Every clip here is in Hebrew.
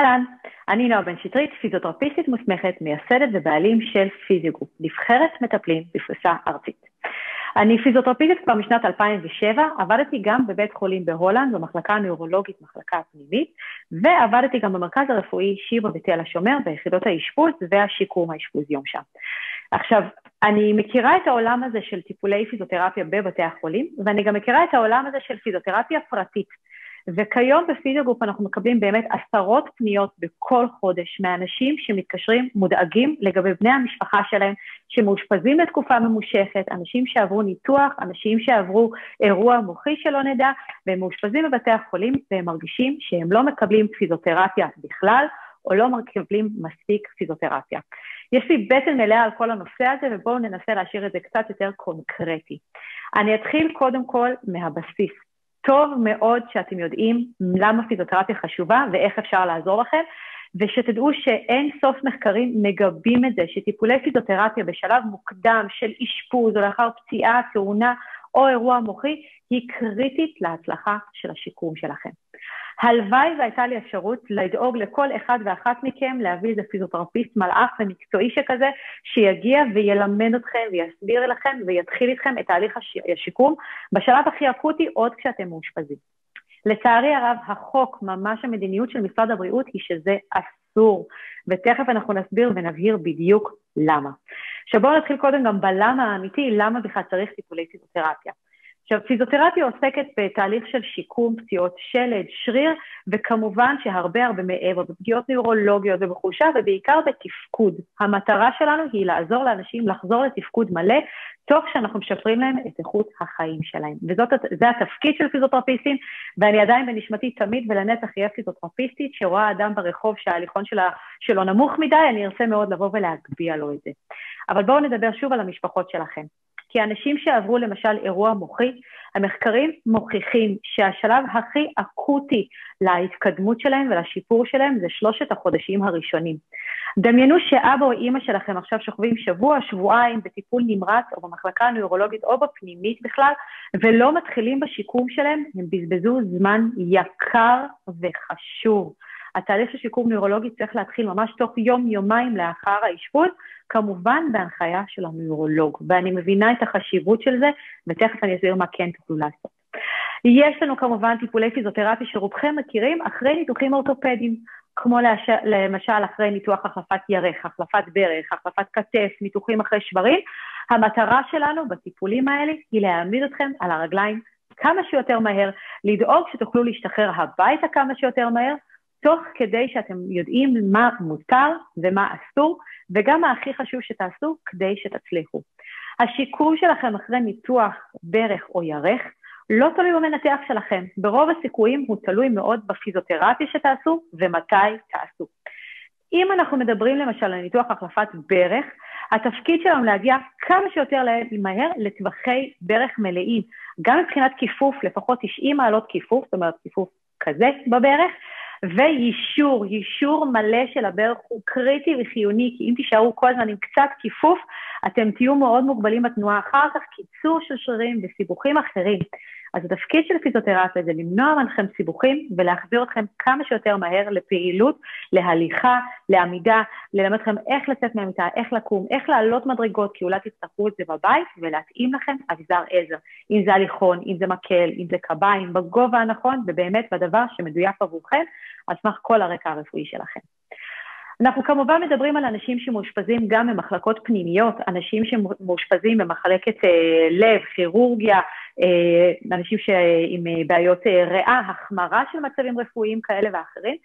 אהלן, אני נועה בן שטרית, פיזיותרפיסטית מוסמכת, מייסדת ובעלים של פיזיוגרופ, נבחרת מטפלים בפריסה ארצית. אני פיזיותרפיסטית כבר משנת 2007, עבדתי גם בבית חולים בהולנד, במחלקה הנוירולוגית, מחלקה פנימית, ועבדתי גם במרכז הרפואי שיבא בתל השומר, ביחידות האשפוז והשיקום האשפוז יום שם. עכשיו, אני מכירה את העולם הזה של טיפולי פיזיותרפיה בבתי החולים, ואני גם מכירה את העולם הזה של פיזיותרפיה פרטית. וכיום בפיזיוגרופ אנחנו מקבלים באמת עשרות פניות בכל חודש מאנשים שמתקשרים מודאגים לגבי בני המשפחה שלהם, שמאושפזים לתקופה ממושכת, אנשים שעברו ניתוח, אנשים שעברו אירוע מוחי שלא נדע, והם מאושפזים בבתי החולים והם מרגישים שהם לא מקבלים פיזיותרפיה בכלל, או לא מקבלים מספיק פיזיותרפיה. יש לי בטן מלאה על כל הנושא הזה, ובואו ננסה להשאיר את זה קצת יותר קונקרטי. אני אתחיל קודם כל מהבסיס. טוב מאוד שאתם יודעים למה פיזיותרפיה חשובה ואיך אפשר לעזור לכם, ושתדעו שאין סוף מחקרים מגבים את זה, שטיפולי פיזיותרפיה בשלב מוקדם של אשפוז או לאחר פציעה, תאונה או אירוע מוחי, היא קריטית להצלחה של השיקום שלכם. הלוואי והייתה לי אפשרות לדאוג לכל אחד ואחת מכם להביא איזה פיזיותרפיסט מלאך ומקצועי שכזה, שיגיע וילמד אתכם ויסביר לכם ויתחיל איתכם את תהליך השיקום בשלב הכי אקוטי עוד כשאתם מאושפזים. לצערי הרב, החוק, ממש המדיניות של משרד הבריאות היא שזה אסור, ותכף אנחנו נסביר ונבהיר בדיוק למה. עכשיו בואו נתחיל קודם גם בלמה האמיתי, למה בכלל צריך טיפולי פיזיותרפיה. עכשיו, פיזיותרפיה עוסקת בתהליך של שיקום פציעות שלד, שריר, וכמובן שהרבה הרבה מעבר, בפגיעות נוירולוגיות ובחולשה, ובעיקר בתפקוד. המטרה שלנו היא לעזור לאנשים לחזור לתפקוד מלא, תוך שאנחנו משפרים להם את איכות החיים שלהם. וזה התפקיד של פיזיותרפיסטים, ואני עדיין בנשמתי תמיד ולנצח אהיה פיזיותרפיסטית, שרואה אדם ברחוב שההליכון שלה, שלו נמוך מדי, אני ארצה מאוד לבוא ולהגביה לו את זה. אבל בואו נדבר שוב על המשפחות שלכם. כי אנשים שעברו למשל אירוע מוחי, המחקרים מוכיחים שהשלב הכי אקוטי להתקדמות שלהם ולשיפור שלהם זה שלושת החודשים הראשונים. דמיינו שאבא או אימא שלכם עכשיו שוכבים שבוע, שבועיים בטיפול נמרץ או במחלקה הנוירולוגית או בפנימית בכלל, ולא מתחילים בשיקום שלהם, הם בזבזו זמן יקר וחשוב. התהליך של שיקום נוירולוגי צריך להתחיל ממש תוך יום-יומיים לאחר האשפוז, כמובן בהנחיה של הנוירולוג, ואני מבינה את החשיבות של זה, ותכף אני אסביר מה כן תוכלו לעשות. יש לנו כמובן טיפולי פיזיותרפי שרובכם מכירים אחרי ניתוחים אורתופדיים, כמו לש... למשל אחרי ניתוח החלפת ירך, החלפת ברך, החלפת כתף, ניתוחים אחרי שברים. המטרה שלנו בטיפולים האלה היא להעמיד אתכם על הרגליים כמה שיותר מהר, לדאוג שתוכלו להשתחרר הביתה כמה שיותר מהר, תוך כדי שאתם יודעים מה מותר ומה אסור, וגם מה הכי חשוב שתעשו כדי שתצליחו. השיקום שלכם אחרי ניתוח ברך או ירך לא תלוי במנתח שלכם. ברוב הסיכויים הוא תלוי מאוד בפיזיותרפיה שתעשו ומתי תעשו. אם אנחנו מדברים למשל על ניתוח החלפת ברך, התפקיד שלנו להגיע כמה שיותר מהר לטווחי ברך מלאים, גם מבחינת כיפוף, לפחות 90 מעלות כיפוף, זאת אומרת כיפוף כזה בברך, ואישור, אישור מלא של הברך הוא קריטי וחיוני, כי אם תישארו כל הזמן עם קצת כיפוף, אתם תהיו מאוד מוגבלים בתנועה אחר כך, קיצור של שרירים וסיבוכים אחרים. אז התפקיד של פיזיותרפיה זה למנוע מכם סיבוכים ולהחזיר אתכם כמה שיותר מהר לפעילות, להליכה, לעמידה, ללמד אתכם איך לצאת מהמיטה, איך לקום, איך לעלות מדרגות, כי אולי תצטרכו את זה בבית, ולהתאים לכם אביזר עזר. אם זה הליכון, אם זה מקל, אם זה קביים, בגובה הנכון, ובאמת בדבר שמדויק עבורכם, על סמך כל הרקע הרפואי שלכם. אנחנו כמובן מדברים על אנשים שמאושפזים גם במחלקות פנימיות, אנשים שמאושפזים במחלקת אה, לב, כירורגיה, אה, אנשים עם אה, בעיות אה, ריאה, החמרה של מצבים רפואיים כאלה ואחרים,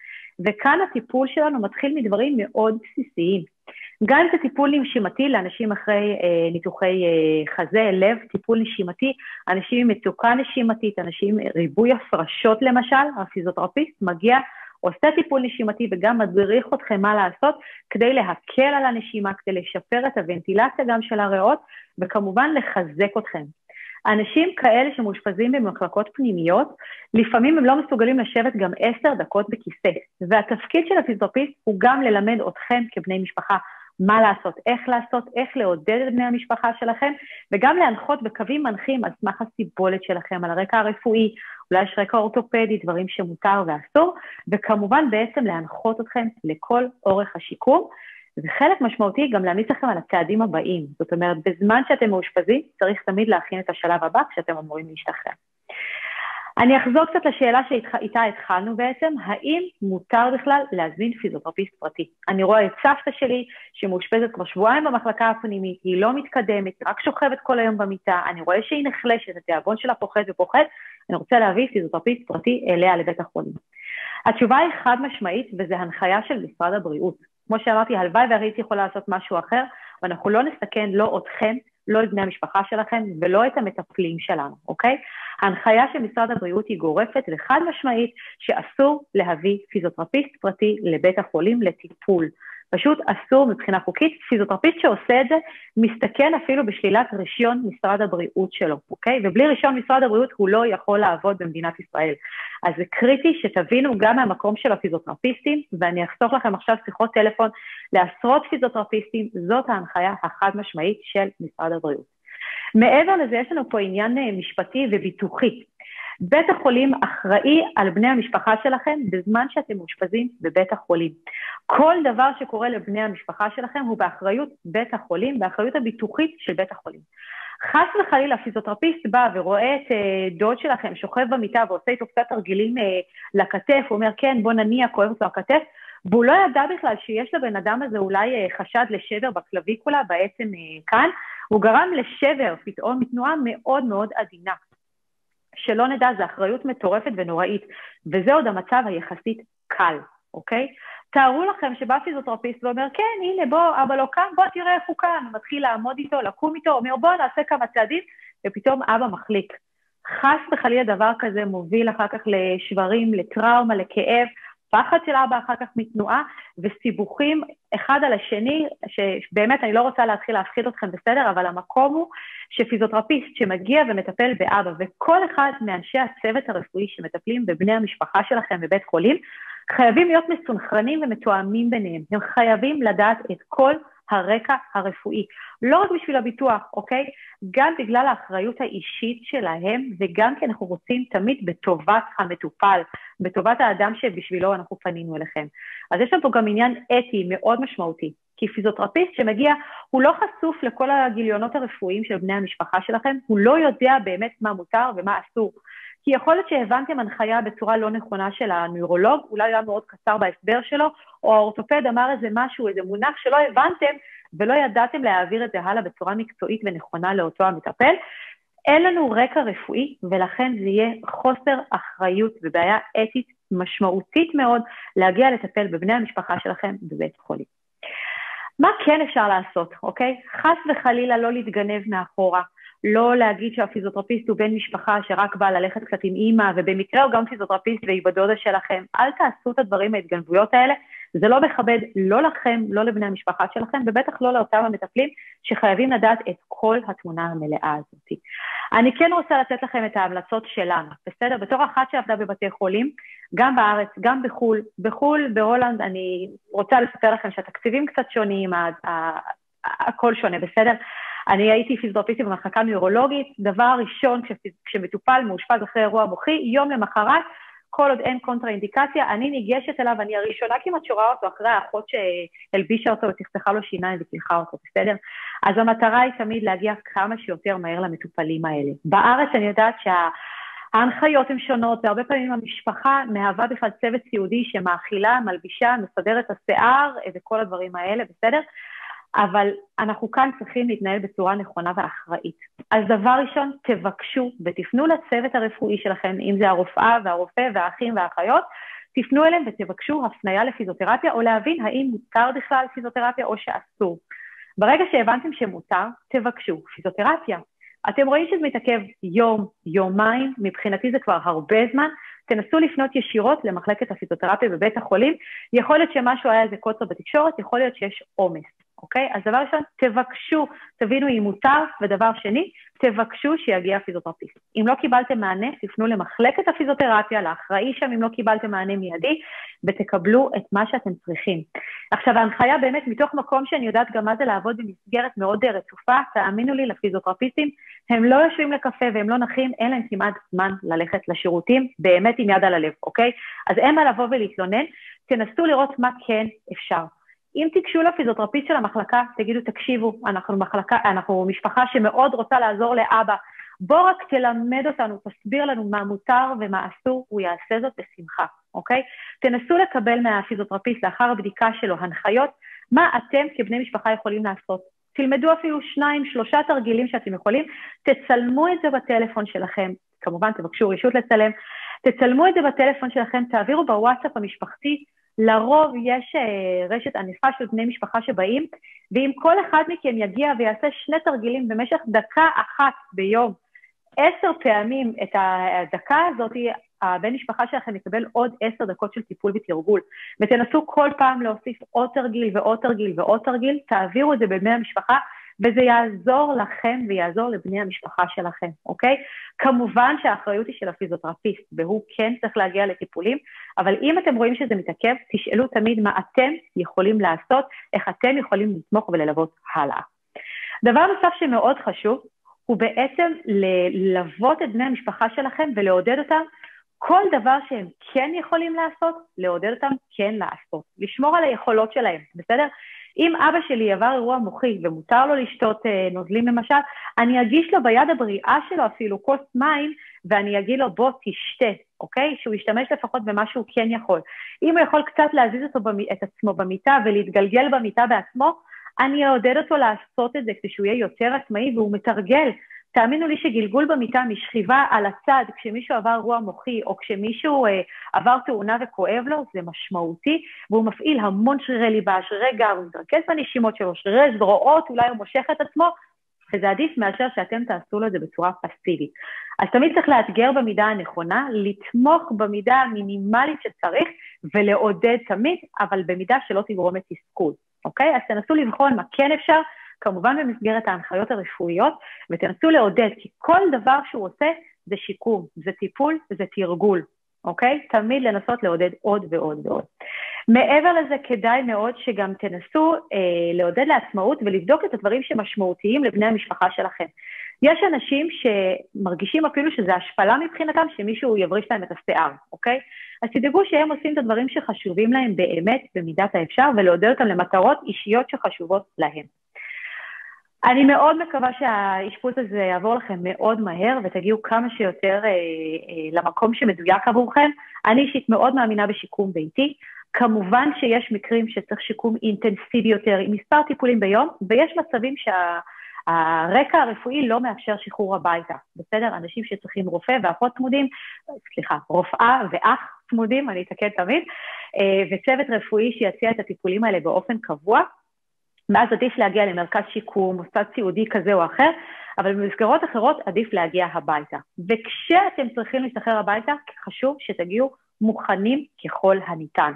וכאן הטיפול שלנו מתחיל מדברים מאוד בסיסיים. גם אם זה טיפול נשימתי לאנשים אחרי אה, ניתוחי אה, חזה, לב, טיפול נשימתי, אנשים עם מצוקה נשימתית, אנשים עם ריבוי הפרשות למשל, הפיזיותרפיסט מגיע עושה טיפול נשימתי וגם מדריך אתכם מה לעשות כדי להקל על הנשימה, כדי לשפר את הוונטילציה גם של הריאות, וכמובן לחזק אתכם. אנשים כאלה שמאושפזים במחלקות פנימיות, לפעמים הם לא מסוגלים לשבת גם עשר דקות בכיסא, והתפקיד של הפיזיותרפיסט הוא גם ללמד אתכם כבני משפחה מה לעשות, איך לעשות, איך לעודד את בני המשפחה שלכם, וגם להנחות בקווים מנחים על סמך הסיבולת שלכם, על הרקע הרפואי, אולי יש רקע אורתופדי, דברים שמותר ואסור, וכמובן בעצם להנחות אתכם לכל אורך השיקום. וחלק משמעותי גם להמליץ לכם על הצעדים הבאים. זאת אומרת, בזמן שאתם מאושפזים, צריך תמיד להכין את השלב הבא כשאתם אמורים להשתחרר. אני אחזור קצת לשאלה שאיתה התחלנו בעצם, האם מותר בכלל להזמין פיזיותרפיסט פרטי? אני רואה את סבתא שלי שמאושפזת כבר שבועיים במחלקה הפנימית, היא לא מתקדמת, היא רק שוכבת כל היום במיטה, אני רואה שהיא נחלשת, התיאבון שלה פוחד ופוחד, אני רוצה להביא פיזיותרפיסט פרטי אליה לבית החולים. התשובה היא חד משמעית, וזו הנחיה של משרד הבריאות. כמו שאמרתי, הלוואי והייתי יכולה לעשות משהו אחר, ואנחנו לא נסכן לא אתכם, לא את בני המשפחה שלכם ולא את המטפלים שלנו, אוקיי? ההנחיה של משרד הבריאות היא גורפת וחד משמעית שאסור להביא פיזיותרפיסט פרטי לבית החולים לטיפול. פשוט אסור מבחינה חוקית. פיזיותרפיסט שעושה את זה מסתכן אפילו בשלילת רישיון משרד הבריאות שלו, אוקיי? ובלי רישיון משרד הבריאות הוא לא יכול לעבוד במדינת ישראל. אז זה קריטי שתבינו גם מהמקום של הפיזיותרפיסטים, ואני אחסוך לכם עכשיו שיחות טלפון לעשרות פיזיותרפיסטים, זאת ההנחיה החד משמעית של משרד הבריאות. מעבר לזה, יש לנו פה עניין אה, משפטי וביטוחי. בית החולים אחראי על בני המשפחה שלכם בזמן שאתם מאושפזים בבית החולים. כל דבר שקורה לבני המשפחה שלכם הוא באחריות בית החולים, באחריות הביטוחית של בית החולים. חס וחלילה פיזיותרפיסט בא ורואה את אה, דוד שלכם שוכב במיטה ועושה איתו קצת תרגילים אה, לכתף, הוא אומר כן בוא נניע, כואבת לו הכתף, והוא לא ידע בכלל שיש לבן אדם הזה אולי אה, חשד לשבר בקלוויקולה בעצם אה, כאן, הוא גרם לשבר פתאום מתנועה מאוד מאוד עדינה. שלא נדע, זו אחריות מטורפת ונוראית, וזה עוד המצב היחסית קל, אוקיי? תארו לכם שבא פיזיותרפיסט ואומר, כן, הנה, בוא, אבא לא קם, בוא תראה איך הוא קם, מתחיל לעמוד איתו, לקום איתו, אומר, בוא נעשה כמה צעדים, ופתאום אבא מחליק. חס וחלילה דבר כזה מוביל אחר כך לשברים, לטראומה, לכאב, פחד של אבא אחר כך מתנועה, וסיבוכים אחד על השני, שבאמת אני לא רוצה להתחיל להפחיד אתכם בסדר, אבל המקום הוא שפיזיותרפיסט שמגיע ומטפל באבא, וכל אחד מאנשי הצוות הרפואי שמטפלים בבני המשפחה שלכם בבית חולים, חייבים להיות מסונכרנים ומתואמים ביניהם. הם חייבים לדעת את כל הרקע הרפואי. לא רק בשביל הביטוח, אוקיי? גם בגלל האחריות האישית שלהם, וגם כי אנחנו רוצים תמיד בטובת המטופל, בטובת האדם שבשבילו אנחנו פנינו אליכם. אז יש לנו פה גם עניין אתי מאוד משמעותי. כי פיזיותרפיסט שמגיע, הוא לא חשוף לכל הגיליונות הרפואיים של בני המשפחה שלכם, הוא לא יודע באמת מה מותר ומה אסור. כי יכול להיות שהבנתם הנחיה בצורה לא נכונה של הנוירולוג, אולי היה מאוד קצר בהסבר שלו, או האורתופד אמר איזה משהו, איזה מונח שלא הבנתם, ולא ידעתם להעביר את זה הלאה בצורה מקצועית ונכונה לאותו המטפל. אין לנו רקע רפואי, ולכן זה יהיה חוסר אחריות ובעיה אתית משמעותית מאוד להגיע לטפל בבני המשפחה שלכם בבית חולים. מה כן אפשר לעשות, אוקיי? חס וחלילה לא להתגנב מאחורה. לא להגיד שהפיזיותרפיסט הוא בן משפחה שרק בא ללכת קצת עם אימא, ובמקרה הוא גם פיזיותרפיסט והיא בדודה שלכם. אל תעשו את הדברים ההתגנבויות האלה, זה לא מכבד לא לכם, לא לבני המשפחה שלכם, ובטח לא לאותם המטפלים שחייבים לדעת את כל התמונה המלאה הזאת. אני כן רוצה לתת לכם את ההמלצות שלנו, בסדר? בתור אחת שעבדה בבתי חולים, גם בארץ, גם בחו"ל, בחו"ל, בהולנד, אני רוצה לספר לכם שהתקציבים קצת שונים, הכל שונה, בסדר? אני הייתי פיזיותרפיסטית במחלקה נוירולוגית, דבר ראשון, כשמטופל מאושפז אחרי אירוע מוחי, יום למחרת, כל עוד אין קונטרה-אינדיקציה, אני ניגשת אליו, אני הראשונה כמעט שרואה אותו אחרי האחות שהלבישה אותו וצחצחה לו שיניים וצילחה אותו, בסדר? אז המטרה היא תמיד להגיע כמה שיותר מהר למטופלים האלה. בארץ אני יודעת שה... ההנחיות הן שונות, והרבה פעמים המשפחה מהווה בכלל צוות סיעודי שמאכילה, מלבישה, מסדרת את השיער וכל הדברים האלה, בסדר? אבל אנחנו כאן צריכים להתנהל בצורה נכונה ואחראית. אז דבר ראשון, תבקשו ותפנו לצוות הרפואי שלכם, אם זה הרופאה והרופא והאחים והאחיות, תפנו אליהם ותבקשו הפניה לפיזיותרפיה, או להבין האם מותר בכלל פיזיותרפיה או שאסור. ברגע שהבנתם שמותר, תבקשו פיזיותרפיה. אתם רואים שזה מתעכב יום, יומיים, מבחינתי זה כבר הרבה זמן, תנסו לפנות ישירות למחלקת הפיזיותרפיה בבית החולים. יכול להיות שמשהו היה איזה קוצר בתקשורת, יכול להיות שיש עומס. אוקיי? אז דבר ראשון, תבקשו, תבינו אם מותר, ודבר שני, תבקשו שיגיע פיזיותרפיסט. אם לא קיבלתם מענה, תפנו למחלקת הפיזיותרפיה, לאחראי שם אם לא קיבלתם מענה מיידי, ותקבלו את מה שאתם צריכים. עכשיו, ההנחיה באמת, מתוך מקום שאני יודעת גם מה זה לעבוד במסגרת מאוד רצופה, תאמינו לי, לפיזיותרפיסטים, הם לא יושבים לקפה והם לא נחים, אין להם כמעט זמן ללכת לשירותים, באמת עם יד על הלב, אוקיי? אז אין מה לבוא ולהתלונן, תנסו לראות מה כן אפשר. אם תיגשו לפיזיותרפיסט של המחלקה, תגידו, תקשיבו, אנחנו, מחלקה, אנחנו משפחה שמאוד רוצה לעזור לאבא, בוא רק תלמד אותנו, תסביר לנו מה מותר ומה אסור, הוא יעשה זאת בשמחה, אוקיי? תנסו לקבל מהפיזיותרפיסט לאחר הבדיקה שלו הנחיות, מה אתם כבני משפחה יכולים לעשות. תלמדו אפילו שניים, שלושה תרגילים שאתם יכולים, תצלמו את זה בטלפון שלכם, כמובן תבקשו רשות לצלם, תצלמו את זה בטלפון שלכם, תעבירו בוואטסאפ המשפחתי, לרוב יש uh, רשת ענפה של בני משפחה שבאים, ואם כל אחד מכם יגיע ויעשה שני תרגילים במשך דקה אחת ביום, עשר פעמים את הדקה הזאת, הבן משפחה שלכם יקבל עוד עשר דקות של טיפול ותרגול. ותנסו כל פעם להוסיף עוד תרגיל ועוד תרגיל ועוד תרגיל, תעבירו את זה בבני המשפחה, וזה יעזור לכם ויעזור לבני המשפחה שלכם, אוקיי? כמובן שהאחריות היא של הפיזיותרפיסט, והוא כן צריך להגיע לטיפולים, אבל אם אתם רואים שזה מתעכב, תשאלו תמיד מה אתם יכולים לעשות, איך אתם יכולים לתמוך וללוות הלאה. דבר נוסף שמאוד חשוב, הוא בעצם ללוות את בני המשפחה שלכם ולעודד אותם כל דבר שהם כן יכולים לעשות, לעודד אותם כן לעשות. לשמור על היכולות שלהם, בסדר? אם אבא שלי עבר אירוע מוחי ומותר לו לשתות אה, נוזלים למשל, אני אגיש לו ביד הבריאה שלו אפילו כוס מים, ואני אגיד לו בוא תשתה, אוקיי? שהוא ישתמש לפחות במה שהוא כן יכול. אם הוא יכול קצת להזיז אותו. את עצמו במיטה ולהתגלגל במיטה בעצמו, אני אעודד אותו לעשות את זה כדי שהוא יהיה יותר עצמאי והוא מתרגל. תאמינו לי שגלגול במיטה משכיבה על הצד כשמישהו עבר אירוע מוחי או כשמישהו אה, עבר תאונה וכואב לו, זה משמעותי, והוא מפעיל המון שרירי ליבה, שרירי גב, הוא מתרכז בנשימות שלו, שרירי זרועות, אולי הוא מושך את עצמו, וזה עדיף מאשר שאתם תעשו לו את זה בצורה פסיבית. אז תמיד צריך לאתגר במידה הנכונה, לתמוך במידה המינימלית שצריך ולעודד תמיד, אבל במידה שלא תגרום לתסכול, אוקיי? אז תנסו לבחון מה כן אפשר, כמובן במסגרת ההנחיות הרפואיות, ותנסו לעודד, כי כל דבר שהוא עושה זה שיקום, זה טיפול וזה תרגול, אוקיי? תמיד לנסות לעודד עוד ועוד ועוד. מעבר לזה, כדאי מאוד שגם תנסו אה, לעודד לעצמאות ולבדוק את הדברים שמשמעותיים לבני המשפחה שלכם. יש אנשים שמרגישים אפילו שזה השפלה מבחינתם שמישהו יבריש להם את השיער, אוקיי? אז תדאגו שהם עושים את הדברים שחשובים להם באמת במידת האפשר ולעודד אותם למטרות אישיות שחשובות להם. אני מאוד מקווה שהאשפוז הזה יעבור לכם מאוד מהר ותגיעו כמה שיותר אה, אה, למקום שמדויק עבורכם. אני אישית מאוד מאמינה בשיקום ביתי. כמובן שיש מקרים שצריך שיקום אינטנסיבי יותר עם מספר טיפולים ביום, ויש מצבים שהרקע שה... הרפואי לא מאפשר שחרור הביתה, בסדר? אנשים שצריכים רופא ואחות צמודים, סליחה, רופאה ואח צמודים, אני אתקן תמיד, אה, וצוות רפואי שיציע את הטיפולים האלה באופן קבוע. ואז עדיף להגיע למרכז שיקום, מוסד סיעודי כזה או אחר, אבל במסגרות אחרות עדיף להגיע הביתה. וכשאתם צריכים להשתחרר הביתה, חשוב שתגיעו מוכנים ככל הניתן.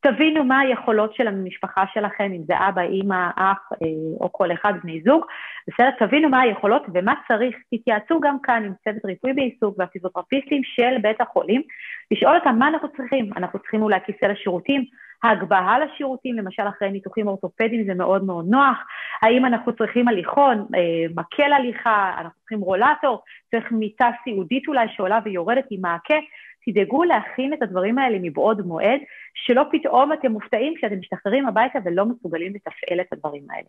תבינו מה היכולות של המשפחה שלכם, אם זה אבא, אימא, אח אה, או כל אחד, בני זוג, בסדר? תבינו מה היכולות ומה צריך. תתייעצו גם כאן עם צוות ריפוי בעיסוק והפיזיותרפיסטים של בית החולים, לשאול אותם מה אנחנו צריכים. אנחנו צריכים אולי כיסא לשירותים, ההגבהה לשירותים, למשל אחרי ניתוחים אורתופדיים זה מאוד מאוד נוח, האם אנחנו צריכים הליכון, אה, מקל הליכה, אנחנו צריכים רולטור, צריך מיטה סיעודית אולי שעולה ויורדת עם מעקה, תדאגו להכין את הדברים האלה מבעוד מועד, שלא פתאום אתם מופתעים כשאתם משתחררים הביתה ולא מסוגלים לתפעל את הדברים האלה.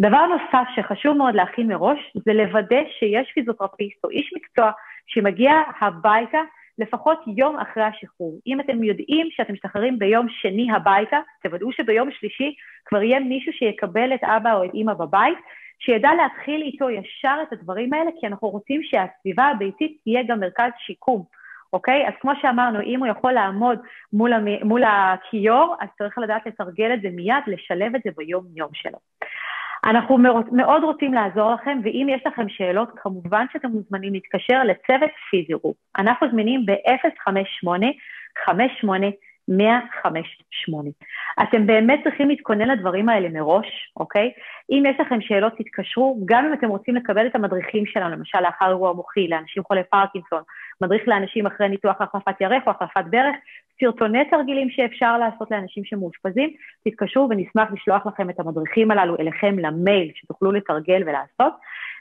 דבר נוסף שחשוב מאוד להכין מראש, זה לוודא שיש פיזיותרפיסט או איש מקצוע שמגיע הביתה לפחות יום אחרי השחרור. אם אתם יודעים שאתם משתחררים ביום שני הביתה, תוודאו שביום שלישי כבר יהיה מישהו שיקבל את אבא או את אימא בבית, שידע להתחיל איתו ישר את הדברים האלה, כי אנחנו רוצים שהסביבה הביתית תהיה גם מרכז שיקום, אוקיי? אז כמו שאמרנו, אם הוא יכול לעמוד מול, המ... מול הכיור, אז צריך לדעת לתרגל את זה מיד, לשלב את זה ביום-יום שלו. אנחנו מאוד רוצים לעזור לכם, ואם יש לכם שאלות, כמובן שאתם מוזמנים להתקשר לצוות פיזירו. אנחנו זמינים ב-058-58 158. אתם באמת צריכים להתכונן לדברים האלה מראש, אוקיי? אם יש לכם שאלות, תתקשרו, גם אם אתם רוצים לקבל את המדריכים שלנו, למשל לאחר אירוע מוחי, לאנשים חולי פרקינסון, מדריך לאנשים אחרי ניתוח החלפת ירך או החלפת ברך, סרטוני תרגילים שאפשר לעשות לאנשים שמאושפזים, תתקשרו ונשמח לשלוח לכם את המדריכים הללו אליכם למייל, שתוכלו לתרגל ולעשות.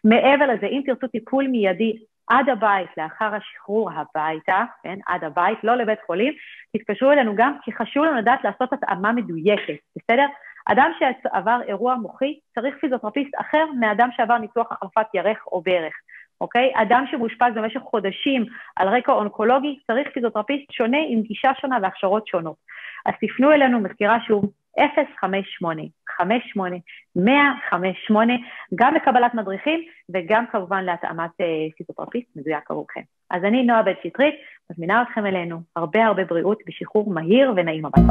מעבר לזה, אם תרצו טיפול מיידי עד הבית, לאחר השחרור הביתה, כן, עד הבית, לא לבית חולים, תתקשרו אלינו גם, כי חשוב לנו לדעת לעשות התאמה מדויקת, בסדר? אדם שעבר אירוע מוחי צריך פיזיותרפיסט אחר מאדם שעבר ניתוח החלפת ירך או ברך, אוקיי? אדם שמאושפז במשך חודשים על רקע אונקולוגי צריך פיזיותרפיסט שונה עם גישה שונה והכשרות שונות. אז תפנו אלינו, מזכירה שוב, 058 58 158 גם לקבלת מדריכים וגם כמובן להתאמת אה, פיזיותרפיסט מדויק עבורכם. אז אני נועה בן שטרית, מזמינה אתכם אלינו, הרבה הרבה בריאות ושחרור מהיר ונעים הבא.